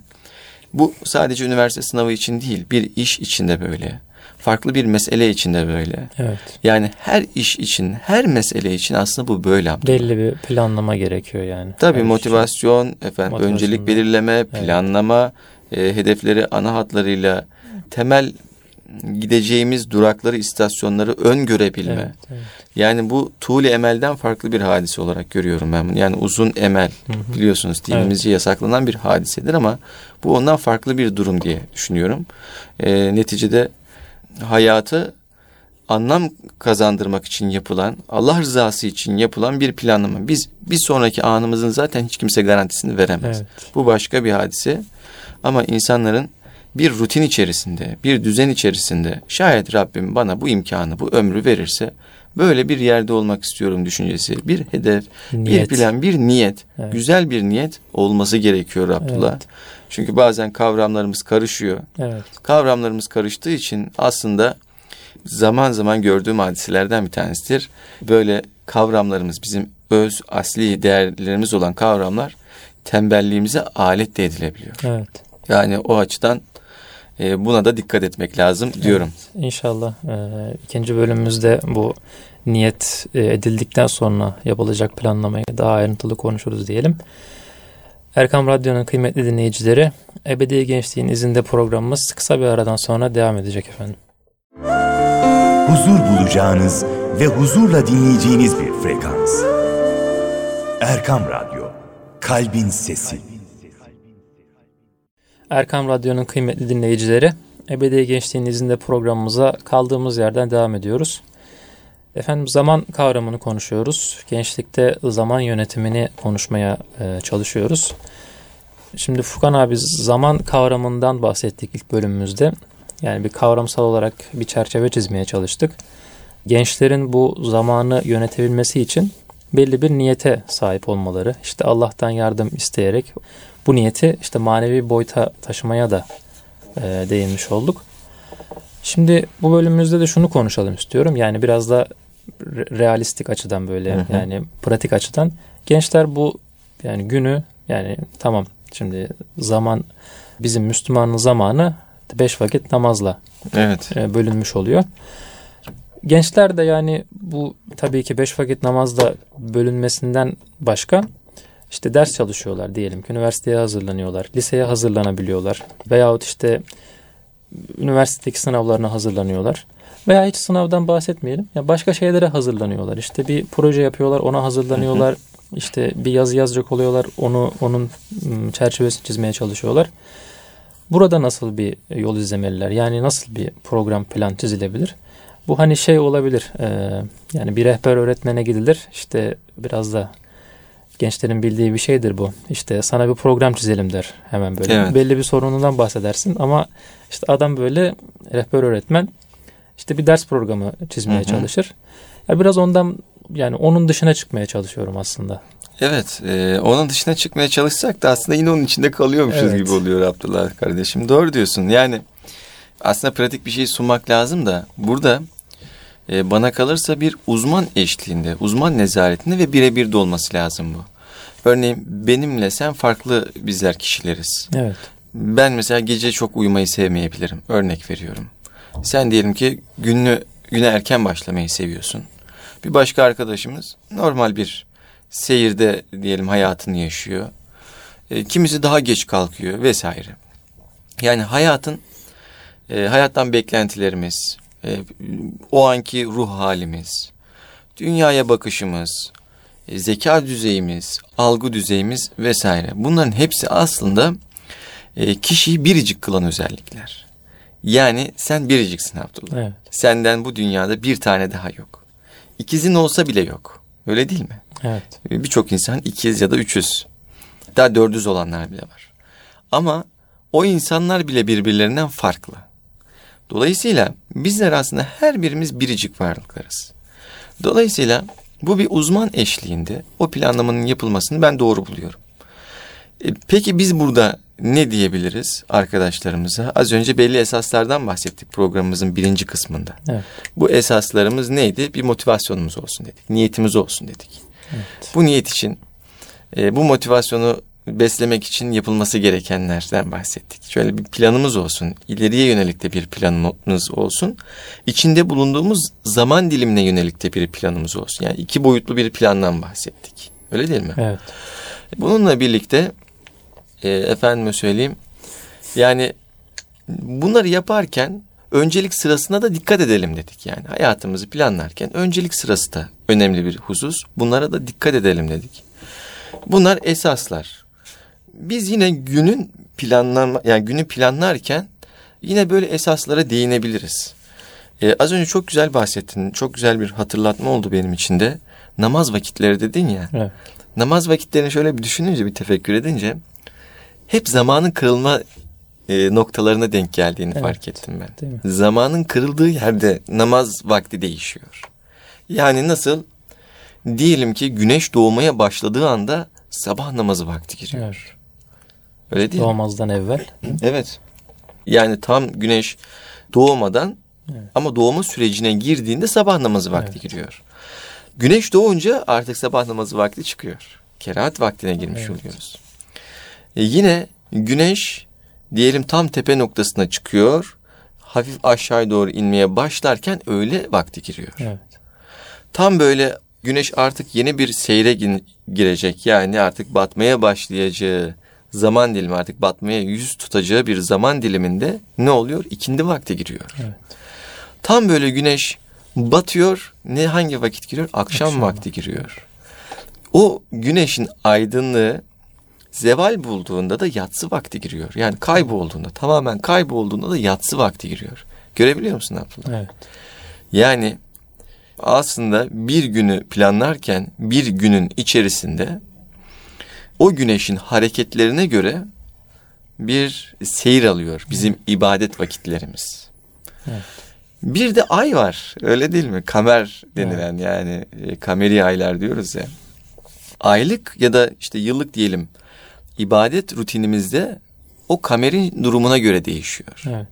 bu sadece üniversite sınavı için değil, bir iş için de böyle. Farklı bir mesele için de böyle. Evet. Yani her iş için, her mesele için aslında bu böyle. Abdullah. Belli bir planlama gerekiyor yani. Tabii Her motivasyon, efendim Motivasyon. öncelik belirleme, planlama, e, hedefleri ana hatlarıyla temel gideceğimiz durakları, istasyonları öngörebilme. Evet, evet. Yani bu tuğle emelden farklı bir hadise olarak görüyorum ben bunu. Yani uzun emel biliyorsunuz dinimizce yasaklanan bir hadisedir ama bu ondan farklı bir durum diye düşünüyorum. E, neticede hayatı anlam kazandırmak için yapılan, Allah rızası için yapılan bir planlama. Biz bir sonraki anımızın zaten hiç kimse garantisini veremez. Evet. Bu başka bir hadise. Ama insanların bir rutin içerisinde, bir düzen içerisinde şayet Rabbim bana bu imkanı, bu ömrü verirse böyle bir yerde olmak istiyorum düşüncesi, bir hedef, Niyet. bir plan, bir niyet, Evet. güzel bir niyet olması gerekiyor Abdullah. Evet. Çünkü bazen kavramlarımız karışıyor. Evet. Kavramlarımız karıştığı için aslında zaman zaman gördüğüm hadiselerden bir tanesidir. Böyle kavramlarımız bizim öz asli değerlerimiz olan kavramlar tembelliğimize alet de edilebiliyor. Evet. Yani o açıdan e, buna da dikkat etmek lazım diyorum. İnşallah e, ikinci bölümümüzde bu niyet e, edildikten sonra yapılacak planlamayı daha ayrıntılı konuşuruz diyelim. Erkam Radyo'nun kıymetli dinleyicileri, Ebedi Gençliğin izinde programımız kısa bir aradan sonra devam edecek efendim. huzur bulacağınız ve huzurla dinleyeceğiniz bir frekans. Erkam Radyo, Kalbin Sesi. Erkam Radyo'nun kıymetli dinleyicileri, Ebedi Gençliğin izinde programımıza kaldığımız yerden devam ediyoruz. Efendim zaman kavramını konuşuyoruz. Gençlikte zaman yönetimini konuşmaya e, çalışıyoruz. Şimdi Fukan abi zaman kavramından bahsettik ilk bölümümüzde. Yani bir kavramsal olarak bir çerçeve çizmeye çalıştık. Gençlerin bu zamanı yönetebilmesi için belli bir niyete sahip olmaları, işte Allah'tan yardım isteyerek bu niyeti işte manevi boyuta taşımaya da e, değinmiş olduk. Şimdi bu bölümümüzde de şunu konuşalım istiyorum. Yani biraz da re- realistik açıdan böyle Hı hı. yani pratik açıdan gençler bu yani günü yani tamam şimdi zaman bizim Müslümanın zamanı beş vakit namazla Evet. e, bölünmüş oluyor. Gençler de yani bu tabii ki beş vakit namazda bölünmesinden başka işte ders çalışıyorlar diyelim ki üniversiteye hazırlanıyorlar, liseye hazırlanabiliyorlar veyahut işte üniversitedeki sınavlarına hazırlanıyorlar. Veya hiç sınavdan bahsetmeyelim. Ya başka şeylere hazırlanıyorlar. İşte bir proje yapıyorlar, ona hazırlanıyorlar. İşte bir yazı yazacak oluyorlar, onu onun çerçevesini çizmeye çalışıyorlar. Burada nasıl bir yol izlemeliler? Yani nasıl bir program plan çizilebilir? Bu hani şey olabilir. e, yani bir rehber öğretmene gidilir. İşte biraz da gençlerin bildiği bir şeydir bu. İşte sana bir program çizelim der hemen böyle. Evet. Belli bir sorunundan bahsedersin ama işte adam böyle rehber öğretmen işte bir ders programı çizmeye Hı hı. çalışır. Ya biraz ondan yani onun dışına çıkmaya çalışıyorum aslında. Evet, e, onun dışına çıkmaya çalışsak da aslında yine onun içinde kalıyormuşuz Evet. gibi oluyor Abdullah kardeşim. Doğru diyorsun. Yani aslında pratik bir şey sunmak lazım da burada e, bana kalırsa bir uzman eşliğinde, uzman nezaretinde ve birebir de olması lazım bu. Örneğin benimle sen farklı bizler kişileriz. Evet. Ben mesela gece çok uyumayı sevmeyebilirim. Örnek veriyorum. Sen diyelim ki günlü güne erken başlamayı seviyorsun. Bir başka arkadaşımız normal bir seyirde diyelim hayatını yaşıyor. E, kimisi daha geç kalkıyor vesaire. Yani hayatın e, hayattan beklentilerimiz, e, o anki ruh halimiz, dünyaya bakışımız, e, zeka düzeyimiz, algı düzeyimiz vesaire. Bunların hepsi aslında e, kişiyi biricik kılan özellikler. Yani sen biriciksin Abdullah. Evet. Senden bu dünyada bir tane daha yok. İkizin olsa bile yok. Öyle değil mi? Evet. E, Birçok insan ikiz ya da üçüz. Hatta dördüz olanlar bile var. Ama o insanlar bile birbirlerinden farklı. Dolayısıyla bizler aslında her birimiz biricik varlıklarız. Dolayısıyla bu bir uzman eşliğinde o planlamanın yapılmasını ben doğru buluyorum. E, peki biz burada ne diyebiliriz arkadaşlarımıza? Az önce belli esaslardan bahsettik programımızın birinci kısmında. Evet. Bu esaslarımız neydi? Bir motivasyonumuz olsun dedik. Niyetimiz olsun dedik. Evet. Bu niyet için, e, bu motivasyonu beslemek için yapılması gerekenlerden bahsettik. Şöyle bir planımız olsun, ileriye yönelik de bir planımız olsun. İçinde bulunduğumuz zaman dilimine yönelik de bir planımız olsun. Yani iki boyutlu bir plandan bahsettik. Öyle değil mi? Evet. Bununla birlikte e, efendime söyleyeyim yani bunları yaparken öncelik sırasına da dikkat edelim dedik yani hayatımızı planlarken öncelik sırası da önemli bir husus bunlara da dikkat edelim dedik. Bunlar esaslar. Biz yine günün planlanma yani günü planlarken yine böyle esaslara değinebiliriz. Ee, az önce çok güzel bahsettin. Çok güzel bir hatırlatma oldu benim için de. Namaz vakitleri dedin ya. Evet. Namaz vakitlerini şöyle bir düşününce, bir tefekkür edince hep zamanın kırılma e, noktalarına denk geldiğini Evet. fark ettim ben. Değil mi? Zamanın kırıldığı yerde namaz vakti değişiyor. Yani nasıl? Diyelim ki güneş doğmaya başladığı anda sabah namazı vakti giriyor. Evet. Öyle değil mi? Doğmazdan evvel. Evet. Yani tam güneş doğmadan Evet. ama doğma sürecine girdiğinde sabah namazı vakti Evet. giriyor. Güneş doğunca artık sabah namazı vakti çıkıyor. Kerahat vaktine girmiş Evet. oluyoruz. E yine güneş diyelim tam tepe noktasına çıkıyor. Hafif aşağıya doğru inmeye başlarken öğle vakti giriyor. Evet. Tam böyle güneş artık yeni bir seyre girecek. Yani artık batmaya başlayacağı zaman dilimi artık batmaya yüz tutacağı bir zaman diliminde ne oluyor? İkindi vakti giriyor. Evet. Tam böyle güneş batıyor. Ne hangi vakit giriyor? Akşam, Akşam vakti giriyor. O güneşin aydınlığı zeval bulduğunda da yatsı vakti giriyor. Yani kaybolduğunda, tamamen kaybolduğunda da yatsı vakti giriyor. Görebiliyor musun Abdullah? Evet. Yani aslında bir günü planlarken bir günün içerisinde o güneşin hareketlerine göre bir seyir alıyor bizim ibadet vakitlerimiz. Evet. Bir de ay var öyle değil mi? Kamer denilen yani e, kameri aylar diyoruz ya. Aylık ya da işte yıllık diyelim ibadet rutinimizde o kamerin durumuna göre değişiyor. Evet.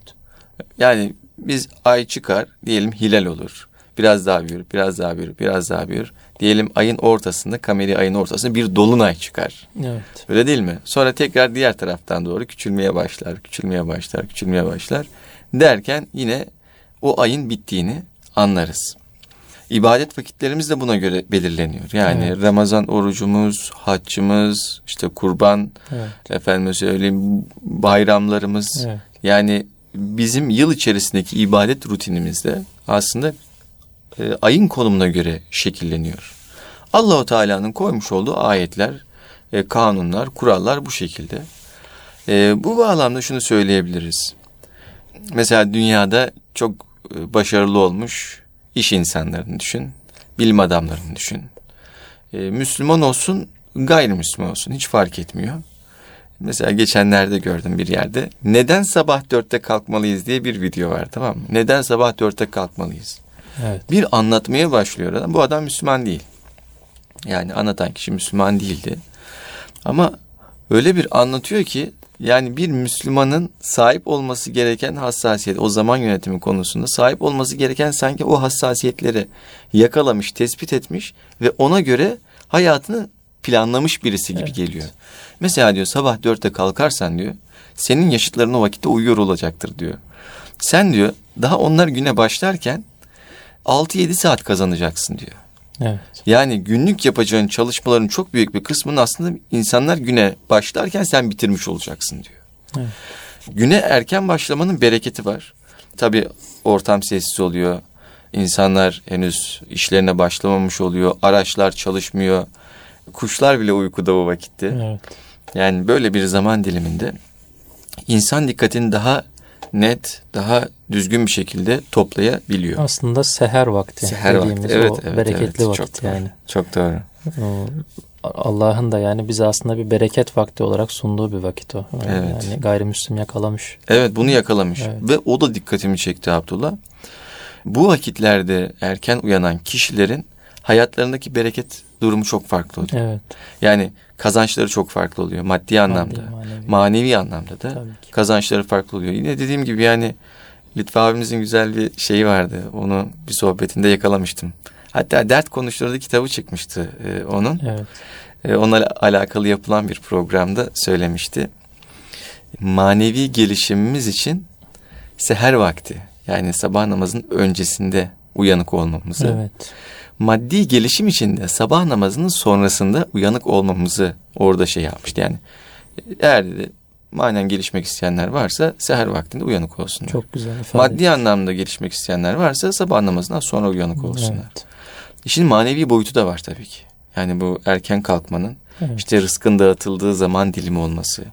Yani biz ay çıkar diyelim hilal olur. Biraz daha büyür, biraz daha büyür, biraz daha büyür. Diyelim ayın ortasında, kameri ayın ortasında bir dolunay çıkar. Evet. Öyle değil mi? Sonra tekrar diğer taraftan doğru küçülmeye başlar, küçülmeye başlar, küçülmeye başlar. Derken yine o ayın bittiğini anlarız. İbadet vakitlerimiz de buna göre belirleniyor. Yani Evet. Ramazan orucumuz, haccımız, işte kurban, Evet. efendim söyleyeyim bayramlarımız, Evet. yani bizim yıl içerisindeki ibadet rutinimizde aslında e, ayın konumuna göre şekilleniyor. Allahu Teala'nın koymuş olduğu ayetler, e, kanunlar, kurallar bu şekilde. E, bu bağlamda şunu söyleyebiliriz. Mesela dünyada çok e, başarılı olmuş iş insanlarını düşün, bilim adamlarını düşün. E, Müslüman olsun, gayrimüslim olsun hiç fark etmiyor. Mesela geçenlerde gördüm bir yerde. Neden sabah dörtte kalkmalıyız diye bir video var tamam mı? Neden sabah dörtte kalkmalıyız? Evet. Bir anlatmaya başlıyor adam. Bu adam Müslüman değil. Yani anlatan kişi Müslüman değildi. Ama öyle bir anlatıyor ki yani bir Müslümanın sahip olması gereken hassasiyet, o zaman yönetimi konusunda sahip olması gereken sanki o hassasiyetleri yakalamış, tespit etmiş ve ona göre hayatını planlamış birisi gibi Evet. geliyor. Mesela diyor sabah dörtte kalkarsan diyor senin yaşıtların o vakitte uyuyor olacaktır diyor. Sen diyor daha onlar güne başlarken 6-7 saat kazanacaksın diyor. Evet. Yani günlük yapacağın çalışmaların çok büyük bir kısmını aslında insanlar güne başlarken sen bitirmiş olacaksın diyor. Evet. Güne erken başlamanın bereketi var. Tabii ortam sessiz oluyor. İnsanlar henüz işlerine başlamamış oluyor. Araçlar çalışmıyor. Kuşlar bile uykuda o vakitte. Evet. Yani böyle bir zaman diliminde insan dikkatini daha net, daha düzgün bir şekilde toplayabiliyor. Aslında seher vakti. Seher vakti. Evet, o evet, bereketli evet. vakit Çok doğru. yani. Çok doğru. Allah'ın da yani bize aslında bir bereket vakti olarak sunduğu bir vakit o. Yani Evet. Yani gayrimüslim yakalamış. Evet bunu yakalamış Evet. ve o da dikkatimi çekti Abdullah. Bu vakitlerde erken uyanan kişilerin hayatlarındaki bereket durumu çok farklı oluyor. Evet. Yani kazançları çok farklı oluyor maddi anlamda. Maddi, manevi. Manevi anlamda da kazançları farklı oluyor. Yine dediğim gibi yani Lütfü abimizin güzel bir şeyi vardı. Onu bir sohbetinde yakalamıştım. Hatta dert konuşturdu kitabı çıkmıştı e, onun. Evet. E, onunla alakalı yapılan bir programda söylemişti. Manevi gelişimimiz için seher vakti yani sabah namazının öncesinde uyanık olmamızı, Evet. Maddi gelişim için de sabah namazının sonrasında uyanık olmamızı orada şey yapmıştı. Yani eğer dedi, manen gelişmek isteyenler varsa seher vaktinde uyanık olsunlar. Çok güzel ifade. Maddi anlamda gelişmek isteyenler varsa sabah namazından sonra uyanık olsunlar. Evet. İşin manevi boyutu da var tabii ki. Yani bu erken kalkmanın Evet. işte rızkın dağıtıldığı zaman dilimi olması.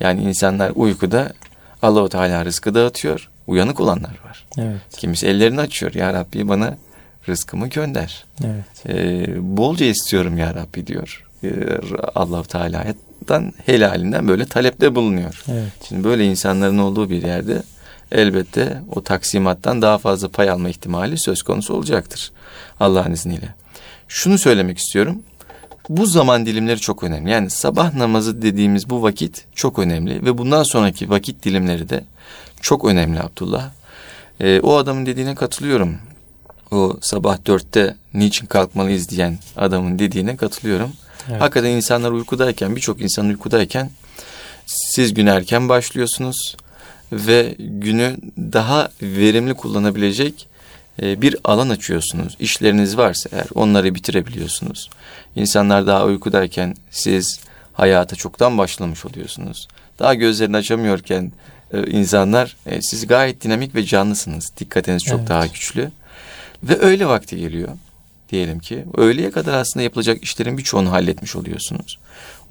Yani insanlar uykuda Allahu Teala rızkı dağıtıyor. Uyanık olanlar var. Evet. Kimisi ellerini açıyor. Ya Rabbi bana rızkımı gönder. Evet. Ee, bolca istiyorum ya Rabbi diyor. Ee, Allahu Teala'dan helalinden böyle talepte bulunuyor. Evet. Şimdi böyle insanların olduğu bir yerde elbette o taksimattan daha fazla pay alma ihtimali söz konusu olacaktır. Allah'ın izniyle. Şunu söylemek istiyorum. Bu zaman dilimleri çok önemli. Yani sabah namazı dediğimiz bu vakit çok önemli ve bundan sonraki vakit dilimleri de çok önemli Abdullah. Ee, o adamın dediğine katılıyorum. O sabah dörtte niçin kalkmalıyız diyen adamın dediğine katılıyorum. Evet. Hakikaten insanlar uykudayken, birçok insan uykudayken siz gün erken başlıyorsunuz ve günü daha verimli kullanabilecek e, bir alan açıyorsunuz. İşleriniz varsa eğer onları bitirebiliyorsunuz. İnsanlar daha uykudayken siz hayata çoktan başlamış oluyorsunuz. Daha gözlerini açamıyorken e, insanlar e, siz gayet dinamik ve canlısınız. Dikkatiniz çok Evet. daha güçlü. Ve öğle vakti geliyor diyelim ki. Öğleye kadar aslında yapılacak işlerin birçoğunu halletmiş oluyorsunuz.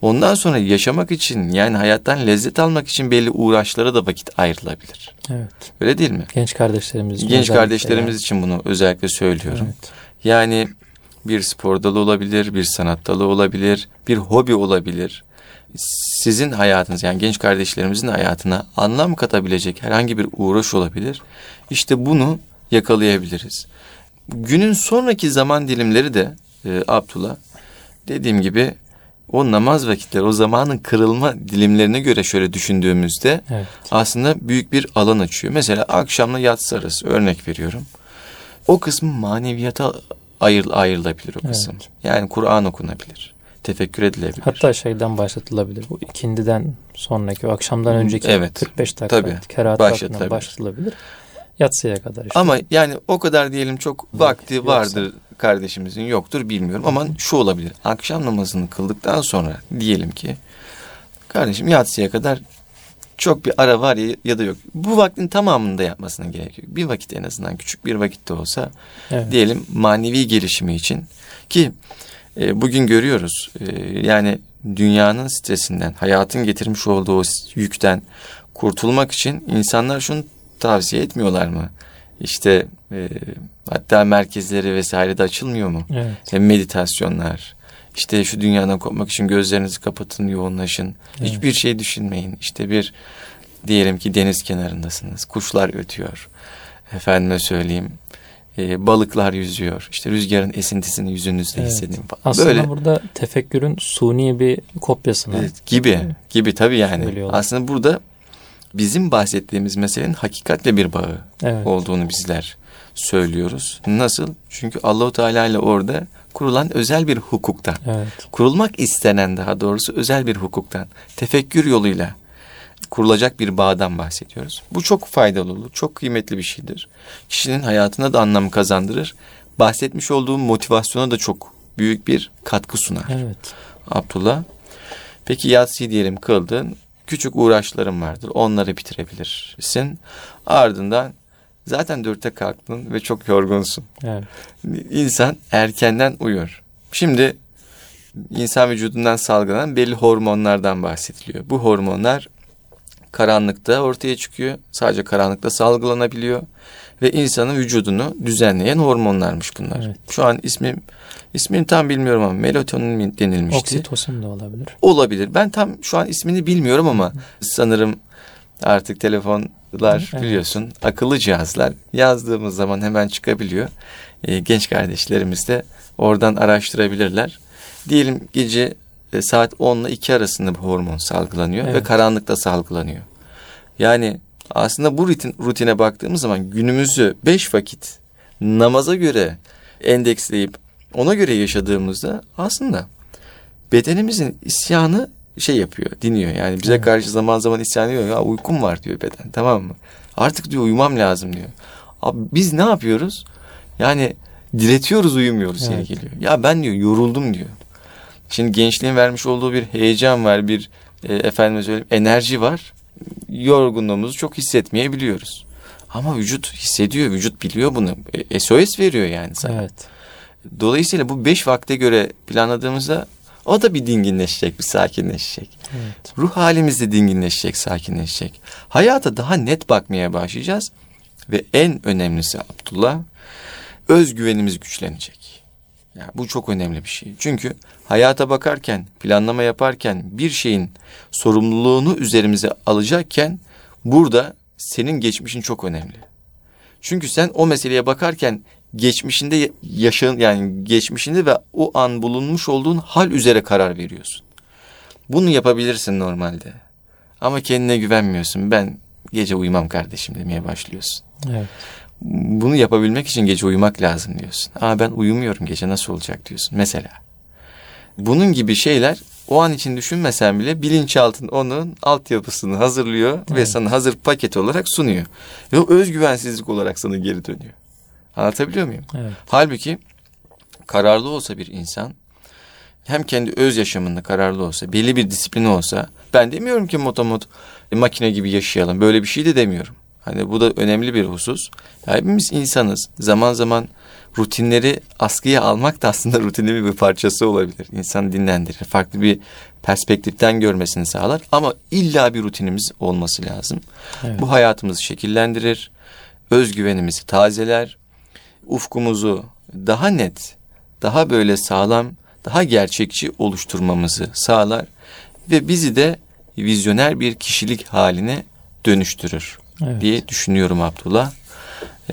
Ondan sonra yaşamak için yani hayattan lezzet almak için belli uğraşlara da vakit ayrılabilir. Evet. Öyle değil mi? Genç kardeşlerimiz. için Genç kardeşlerimiz yani. için bunu özellikle söylüyorum. Evet. Yani bir spor dalı olabilir, bir sanat dalı olabilir, bir hobi olabilir. Sizin hayatınız yani genç kardeşlerimizin hayatına anlam katabilecek herhangi bir uğraş olabilir. İşte bunu yakalayabiliriz. Günün sonraki zaman dilimleri de e, Abdullah dediğim gibi o namaz vakitleri, o zamanın kırılma dilimlerine göre şöyle düşündüğümüzde Evet. aslında büyük bir alan açıyor. Mesela akşamla yatsı arası örnek veriyorum. O kısmı maneviyata ayrıl ayrılabilir o kısım. Evet. Yani Kur'an okunabilir. Tefekkür edilebilir. Hatta şeyden başlatılabilir. Bu ikindiden sonraki o akşamdan önceki Evet. 45 dakika Tabii. kerahat Başlatılabilir. başlatılabilir. Yatsıya kadar işte. Ama yani o kadar diyelim çok vakti yoksa. vardır kardeşimizin yoktur bilmiyorum ama şu olabilir. Akşam namazını kıldıktan sonra diyelim ki kardeşim yatsıya kadar çok bir ara var ya, ya da yok. Bu vaktin tamamında yapmasına gerek yok. Bir vakit en azından küçük bir vakit de olsa Evet. diyelim manevi gelişimi için ki e, bugün görüyoruz e, yani dünyanın stresinden hayatın getirmiş olduğu yükten kurtulmak için insanlar şunu tavsiye etmiyorlar mı? İşte e, hatta merkezleri vesaire de açılmıyor mu? Evet. Hem meditasyonlar işte şu dünyadan kopmak için gözlerinizi kapatın yoğunlaşın. Evet. Hiçbir şey düşünmeyin. İşte bir diyelim ki deniz kenarındasınız. Kuşlar ötüyor. Efendime söyleyeyim e, balıklar yüzüyor. İşte rüzgarın esintisini yüzünüzde Evet. hissedin falan. Aslında Böyle burada tefekkürün suni bir kopyasını. Evet, gibi gibi tabii yani. Söylüyorlar. Aslında burada bizim bahsettiğimiz meselenin hakikatle bir bağı Evet. olduğunu bizler söylüyoruz. Nasıl? Çünkü Allahu Teala ile orada kurulan özel bir hukuktan, Evet. kurulmak istenen daha doğrusu özel bir hukuktan, tefekkür yoluyla kurulacak bir bağdan bahsediyoruz. Bu çok faydalı olur, çok kıymetli bir şeydir. Kişinin hayatına da anlam kazandırır. Bahsetmiş olduğum motivasyona da çok büyük bir katkı sunar. Evet. Abdullah. Peki yatsıyı diyelim kıldın. Küçük uğraşların vardır. Onları bitirebilirsin. Ardından zaten dörtte kalktın ve çok yorgunsun. Evet. İnsan erkenden uyur. Şimdi insan vücudundan salgılanan belli hormonlardan bahsediliyor. Bu hormonlar karanlıkta ortaya çıkıyor. Sadece karanlıkta salgılanabiliyor. Ve insanın vücudunu düzenleyen hormonlarmış bunlar. Evet. Şu an ismi ismini tam bilmiyorum ama melatonin mi denilmişti. Oksitosin de olabilir. Olabilir. Ben tam şu an ismini bilmiyorum ama sanırım artık telefonlar Evet. biliyorsun akıllı cihazlar yazdığımız zaman hemen çıkabiliyor. Ee, genç kardeşlerimiz de oradan araştırabilirler. Diyelim gece e, saat 10 ile 2 arasında bu hormon salgılanıyor ve Evet. karanlıkta salgılanıyor. Yani aslında bu rutin, rutine baktığımız zaman günümüzü 5 vakit namaza göre endeksleyip ona göre yaşadığımızda aslında bedenimizin isyanı şey yapıyor, dinliyor. Yani bize Evet. karşı zaman zaman isyan ediyor. Ya uykum var diyor beden tamam mı? Artık diyor uyumam lazım diyor. Abi biz ne yapıyoruz? Yani diretiyoruz uyumuyoruz yeri Evet. geliyor. Ya ben diyor yoruldum diyor. Şimdi gençliğin vermiş olduğu bir heyecan var, bir e, efendime söyleyeyim enerji var. Yorgunluğumuzu çok hissetmeyebiliyoruz. Ama vücut hissediyor, vücut biliyor bunu. E, SOS veriyor yani sana. Evet. Dolayısıyla bu beş vakte göre planladığımızda o da bir dinginleşecek, bir sakinleşecek. Evet. Ruh halimiz de dinginleşecek, sakinleşecek. Hayata daha net bakmaya başlayacağız. Ve en önemlisi Abdullah, özgüvenimiz güçlenecek. Ya bu çok önemli bir şey. Çünkü hayata bakarken, planlama yaparken bir şeyin sorumluluğunu üzerimize alacakken burada senin geçmişin çok önemli. Çünkü sen o meseleye bakarken geçmişinde yaşın yani geçmişinde ve o an bulunmuş olduğun hal üzere karar veriyorsun. Bunu yapabilirsin normalde. Ama kendine güvenmiyorsun. Ben gece uyumam kardeşim demeye başlıyorsun. Evet. Bunu yapabilmek için gece uyumak lazım diyorsun. Aa ben uyumuyorum gece nasıl olacak diyorsun mesela. Bunun gibi şeyler o an için düşünmesen bile bilinçaltın onun altyapısını hazırlıyor ve Evet. sana hazır paket olarak sunuyor. Ve o özgüvensizlik olarak sana geri dönüyor. Anlatabiliyor muyum? Evet. Halbuki kararlı olsa bir insan hem kendi öz yaşamında kararlı olsa, belli bir disiplini olsa ben demiyorum ki motomot makine gibi yaşayalım. Böyle bir şey de demiyorum. Hani bu da önemli bir husus. Ya hepimiz insanız. Zaman zaman rutinleri askıya almak da aslında rutinin bir parçası olabilir. İnsan dinlendirir. Farklı bir perspektiften görmesini sağlar. Ama illa bir rutinimiz olması lazım. Evet. Bu hayatımızı şekillendirir. Özgüvenimizi tazeler. Ufkumuzu daha net, daha böyle sağlam, daha gerçekçi oluşturmamızı sağlar. Ve bizi de vizyoner bir kişilik haline dönüştürür Evet. diye düşünüyorum Abdullah.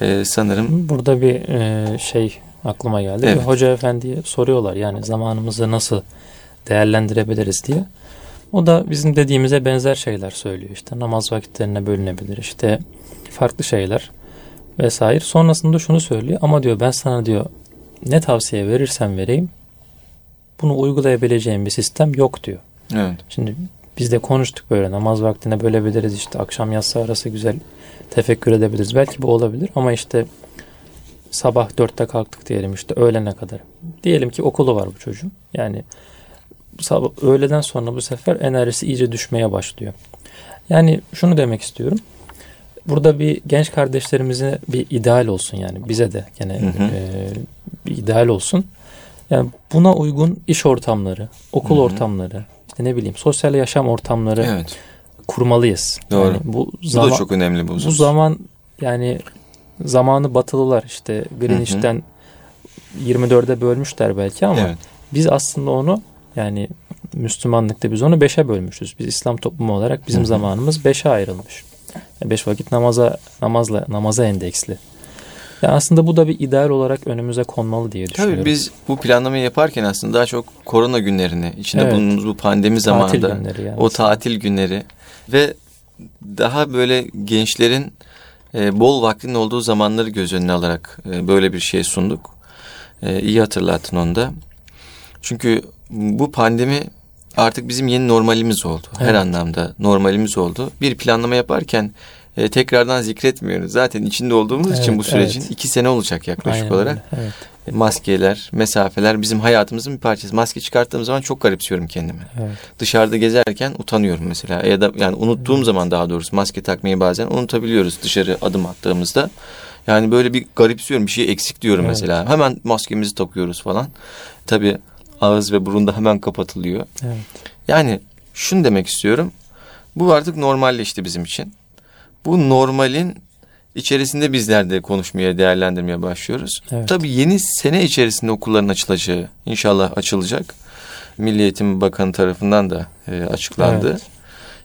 Ee, sanırım Burada bir e, şey aklıma geldi. Evet. Bir hoca efendiye soruyorlar yani zamanımızı nasıl değerlendirebiliriz diye. O da bizim dediğimize benzer şeyler söylüyor. İşte namaz vakitlerine bölünebilir. işte farklı şeyler vesaire. Sonrasında şunu söylüyor. Ama diyor ben sana diyor ne tavsiye verirsem vereyim bunu uygulayabileceğim bir sistem yok diyor. evet. Şimdi biz de konuştuk böyle namaz vaktine bölebiliriz işte akşam yatsı arası güzel tefekkür edebiliriz. Belki bu olabilir ama işte sabah dörtte kalktık diyelim işte öğlene kadar. Diyelim ki okulu var bu çocuğun. Yani sabah, öğleden sonra bu sefer enerjisi iyice düşmeye başlıyor. Yani şunu demek istiyorum. Burada bir genç kardeşlerimize bir ideal olsun yani bize de gene Hı hı. e, bir ideal olsun. Yani buna uygun iş ortamları, okul Hı hı. ortamları, işte ne bileyim sosyal yaşam ortamları Evet. kurmalıyız. Doğru. Yani bu Bu zaman da çok önemli bu bu zaman yani zamanı batılılar işte Greenwich'ten 24'e bölmüşler belki ama Evet. biz aslında onu yani Müslümanlıkta biz onu 5'e bölmüşüz. Biz İslam toplumu olarak bizim Hı hı. zamanımız 5'e ayrılmış. 5 vakit namaza namazla namaza endeksli. Ya aslında bu da bir ideal olarak önümüze konmalı diye düşünüyorum. Tabii biz bu planlamayı yaparken aslında daha çok korona günlerini, içinde Evet. bulunduğumuz bu pandemi tatil zamanında yani. o tatil günleri ve daha böyle gençlerin e, bol vaktinin olduğu zamanları göz önüne alarak e, böyle bir şey sunduk. E, iyi hatırlattın onu da. Çünkü bu pandemi artık bizim yeni normalimiz oldu. Her Evet. anlamda normalimiz oldu. Bir planlama yaparken e, tekrardan zikretmiyoruz. Zaten içinde olduğumuz için Evet, bu sürecin evet. iki sene olacak yaklaşık Aynen olarak. Evet, Maskeler, mesafeler bizim hayatımızın bir parçası. Maske çıkarttığım zaman çok garipsiyorum kendimi. evet. Dışarıda gezerken utanıyorum mesela. Ya da yani unuttuğum zaman daha doğrusu maske takmayı bazen unutabiliyoruz dışarı adım attığımızda. Yani böyle bir garipsiyorum bir şey eksik diyorum Evet. mesela. Hemen maskemizi takıyoruz falan. Tabii ağız ve burun da hemen kapatılıyor. evet. Yani şunu demek istiyorum. Bu artık normalleşti bizim için. Bu normalin içerisinde bizler de konuşmaya, değerlendirmeye başlıyoruz. Evet. Tabii yeni sene içerisinde okulların açılacağı, inşallah açılacak. Milli Eğitim Bakanı tarafından da e, açıklandı. Evet.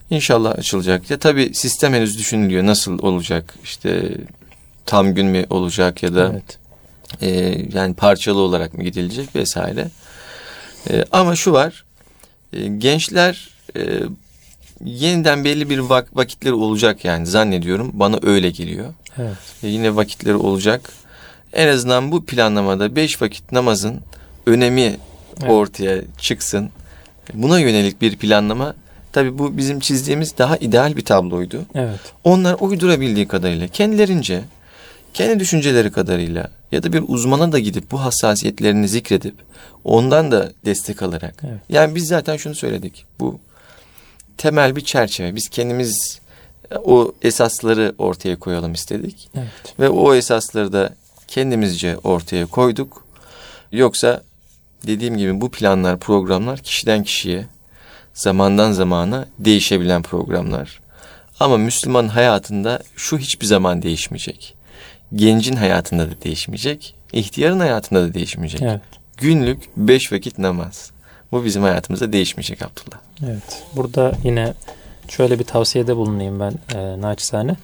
İnşallah açılacak. Ya tabii sistem henüz düşünülüyor. Nasıl olacak? İşte tam gün mü olacak ya da Evet. e, yani parçalı olarak mı gidilecek vesaire. E, ama şu var. e, gençler e, yeniden belli bir vak- vakitleri olacak yani zannediyorum. Bana öyle geliyor. Evet. E, yine vakitleri olacak. En azından bu planlamada beş vakit namazın önemi Evet. ortaya çıksın. Buna yönelik bir planlama. Tabii bu bizim çizdiğimiz daha ideal bir tabloydu. Evet. Onlar uydurabildiği kadarıyla kendilerince, kendi düşünceleri kadarıyla ya da bir uzmana da gidip bu hassasiyetlerini zikredip ondan da destek alarak. Evet. Yani biz zaten şunu söyledik. Bu temel bir çerçeve. Biz kendimiz o esasları ortaya koyalım istedik. Evet. Ve o esasları da kendimizce ortaya koyduk. Yoksa dediğim gibi bu planlar, programlar kişiden kişiye, zamandan zamana değişebilen programlar. Ama Müslüman hayatında şu hiçbir zaman değişmeyecek. Gencin hayatında da değişmeyecek. ihtiyarın hayatında da değişmeyecek. Evet. Günlük beş vakit namaz. Bu bizim hayatımızda değişmeyecek Abdullah. Evet. Burada yine şöyle bir tavsiyede bulunayım ben e, naçizane.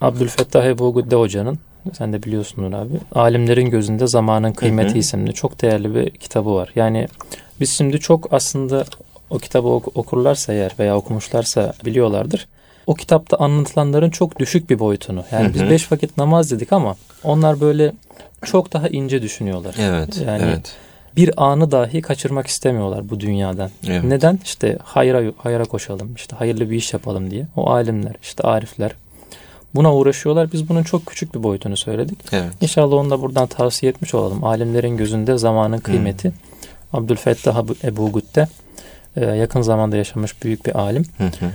Abdülfettah Ebu Güdde Hoca'nın sen de biliyorsundur abi. Alimlerin gözünde zamanın kıymeti Hı hı. isimli çok değerli bir kitabı var. Yani biz şimdi çok aslında o kitabı ok- okurlarsa eğer veya okumuşlarsa biliyorlardır. O kitapta anlatılanların çok düşük bir boyutunu. Yani Hı biz hı. beş vakit namaz dedik ama onlar böyle çok daha ince düşünüyorlar. Evet. Yani evet. Bir anı dahi kaçırmak istemiyorlar bu dünyadan. Evet. Neden? İşte hayra hayra koşalım, işte hayırlı bir iş yapalım diye. O alimler, işte arifler buna uğraşıyorlar. Biz bunun çok küçük bir boyutunu söyledik. Evet. İnşallah onu da buradan tavsiye etmiş olalım. Alimlerin gözünde zamanın kıymeti. Abdülfettah Ebu- Gütte e, yakın zamanda yaşamış büyük bir alim. Hı hı.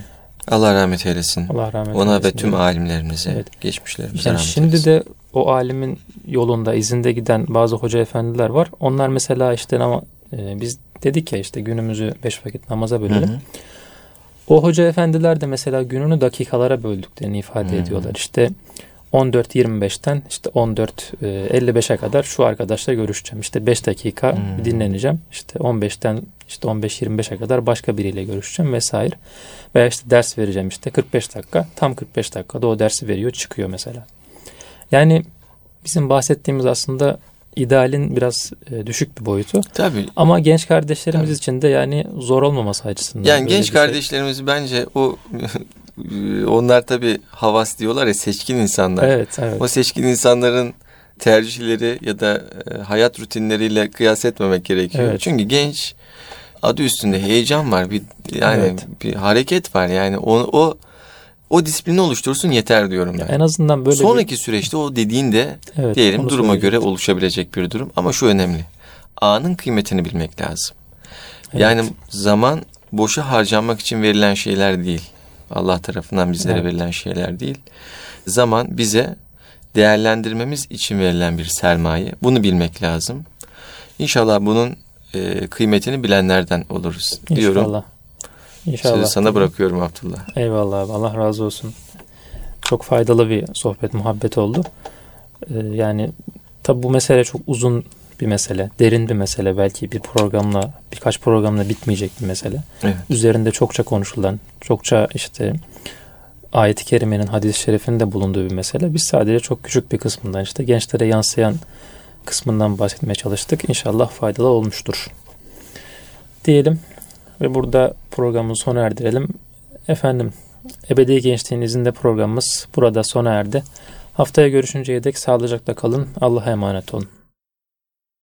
Allah rahmet eylesin. Allah rahmet Ona eylesin ve tüm alimlerimize, Evet. geçmişlerimize Yani rahmet şimdi eylesin. de o alimin yolunda izinde giden bazı hoca efendiler var. Onlar mesela işte ama e, biz dedik ya işte günümüzü beş vakit namaza bölelim. hı. O hoca efendiler de mesela gününü dakikalara böldüklerini ifade Hı hı. ediyorlar. İşte 14.25'ten işte 14.55'e kadar şu arkadaşla görüşeceğim. İşte 5 dakika bir dinleneceğim. İşte 15'ten işte 15-25'e kadar başka biriyle görüşeceğim vesaire. Veya işte ders vereceğim işte 45 dakika. Tam 45 dakikada o dersi veriyor çıkıyor mesela. Yani bizim bahsettiğimiz aslında idealin biraz e, düşük bir boyutu. Tabii. Ama genç kardeşlerimiz Tabii. için de yani zor olmaması açısından. Yani genç şey. kardeşlerimiz bence o onlar tabii havas diyorlar ya seçkin insanlar. Evet, evet. O seçkin insanların tercihleri ya da e, hayat rutinleriyle kıyas etmemek gerekiyor. Evet. Çünkü genç adı üstünde heyecan var. Bir yani Evet. bir hareket var. Yani o o o disiplini oluştursun yeter diyorum ben. En azından böyle Sonraki süreçte o dediğin de bir, evet, diyelim duruma göre oluşabilecek bir durum. Ama şu önemli. Anın kıymetini bilmek lazım. Evet. Yani zaman boşa harcanmak için verilen şeyler değil. Allah tarafından bizlere Evet. verilen şeyler değil. Zaman bize değerlendirmemiz için verilen bir sermaye. Bunu bilmek lazım. İnşallah bunun e, kıymetini bilenlerden oluruz diyorum. İnşallah. Sözü sana bırakıyorum Abdullah. Eyvallah abi. Allah razı olsun. Çok faydalı bir sohbet, muhabbet oldu. Ee, yani tabi bu mesele çok uzun bir mesele. Derin bir mesele. Belki bir programla, birkaç programla bitmeyecek bir mesele. Evet. Üzerinde çokça konuşulan, çokça işte ayet-i kerimenin, hadis-i şerifin de bulunduğu bir mesele. Biz sadece çok küçük bir kısmından işte gençlere yansıyan kısmından bahsetmeye çalıştık. İnşallah faydalı olmuştur. Diyelim ve burada programı sona erdirelim. Efendim, Ebedi Gençliğin izinde programımız burada sona erdi. Haftaya görüşünceye dek sağlıcakla kalın. Allah'a emanet olun.